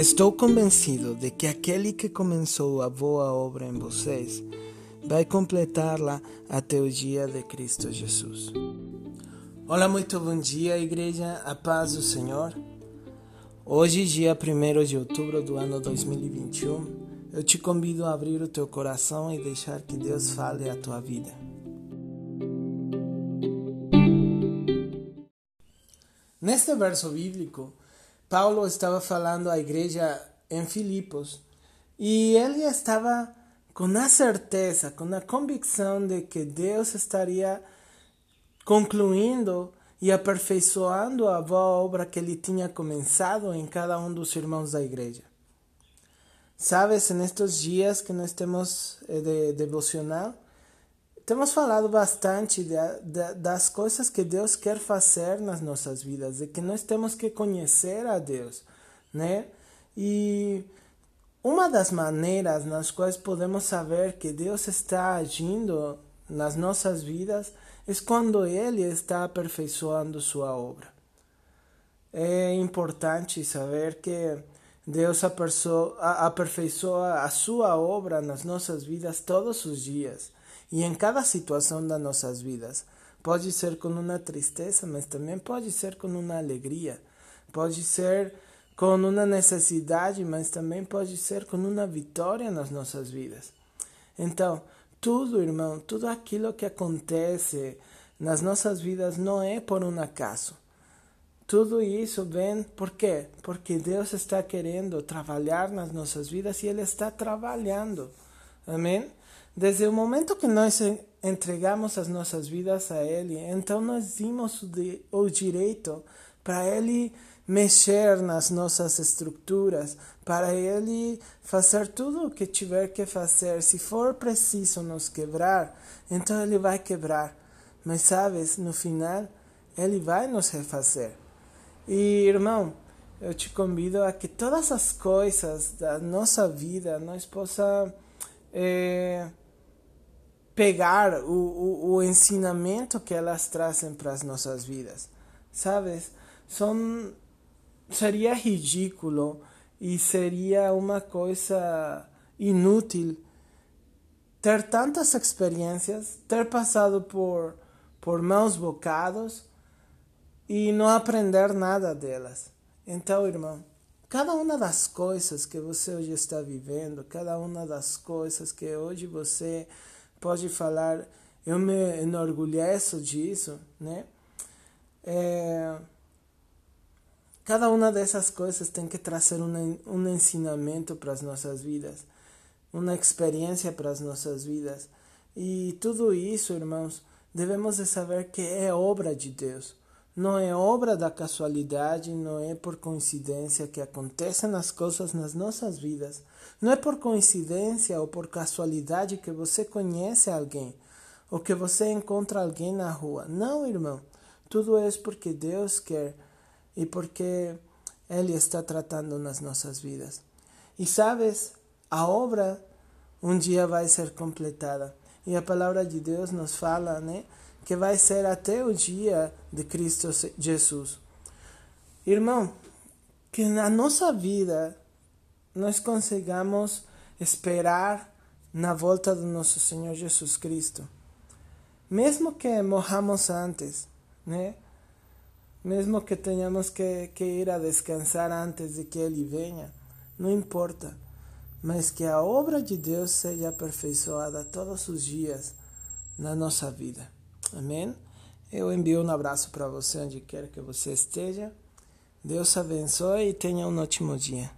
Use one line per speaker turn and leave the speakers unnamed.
Estou convencido de que aquele que começou a boa obra em vocês vai completá-la até o dia de Cristo Jesus. Olá, muito bom dia, igreja, a paz do Senhor. Hoje, dia 1 de outubro do ano 2021, eu te convido a abrir o teu coração e deixar que Deus fale a tua vida. Neste verso bíblico, Paulo estava falando à igreja em Filipos e ele estava com a certeza, com a convicção de que Deus estaria concluindo e aperfeiçoando a boa obra que ele tinha começado em cada um dos irmãos da igreja. Sabes, nestes dias que nós temos eh, de devocional, temos falado bastante de, de, das coisas que Deus quer fazer nas nossas vidas, de que nós temos que conhecer a Deus, né? E uma das maneiras nas quais podemos saber que Deus está agindo nas nossas vidas é quando Ele está aperfeiçoando Sua obra. É importante saber que Deus aperfeiçoa a Sua obra nas nossas vidas todos os dias e em cada situação das nossas vidas. Pode ser com uma tristeza, mas também pode ser com uma alegria. Pode ser com uma necessidade, mas também pode ser com uma vitória nas nossas vidas. Então, tudo, irmão, tudo aquilo que acontece nas nossas vidas não é por um acaso. Tudo isso vem por quê? Porque Deus está querendo trabalhar nas nossas vidas e Ele está trabalhando. Amém? Desde o momento que nós entregamos as nossas vidas a Ele, então nós dimos o direito para Ele mexer nas nossas estruturas, para Ele fazer tudo o que tiver que fazer. Se for preciso nos quebrar, então Ele vai quebrar. Mas sabes, no final, Ele vai nos refazer. E irmão, eu te convido a que todas as coisas da nossa vida nós possamos. Eh, pegar o, o, o ensinamento que elas trazem para as nossas vidas, sabes? São seria ridículo e seria uma coisa inútil ter tantas experiências, ter passado por por maus bocados e não aprender nada delas. Então, irmão, cada uma das coisas que você hoje está vivendo, cada uma das coisas que hoje você pode falar, eu me enorgulheço disso, né? É, cada uma dessas coisas tem que trazer um, um ensinamento para as nossas vidas, uma experiência para as nossas vidas. E tudo isso, irmãos, devemos de saber que é obra de Deus. Não é obra da casualidade, não é por coincidência que acontecem as coisas nas nossas vidas. Não é por coincidência ou por casualidade que você conhece alguém ou que você encontra alguém na rua. Não, irmão. Tudo é porque Deus quer e porque Ele está tratando nas nossas vidas. E sabes, a obra um dia vai ser completada. E a palavra de Deus nos fala, né? Que vai ser até o dia de Cristo Jesus. Irmão, que na nossa vida nós consigamos esperar na volta do nosso Senhor Jesus Cristo. Mesmo que morramos antes, né? Mesmo que tenhamos que, que ir a descansar antes de que Ele venha, não importa. Mas que a obra de Deus seja aperfeiçoada todos os dias na nossa vida. Amém? Eu envio um abraço para você onde quer que você esteja. Deus abençoe e tenha um ótimo dia.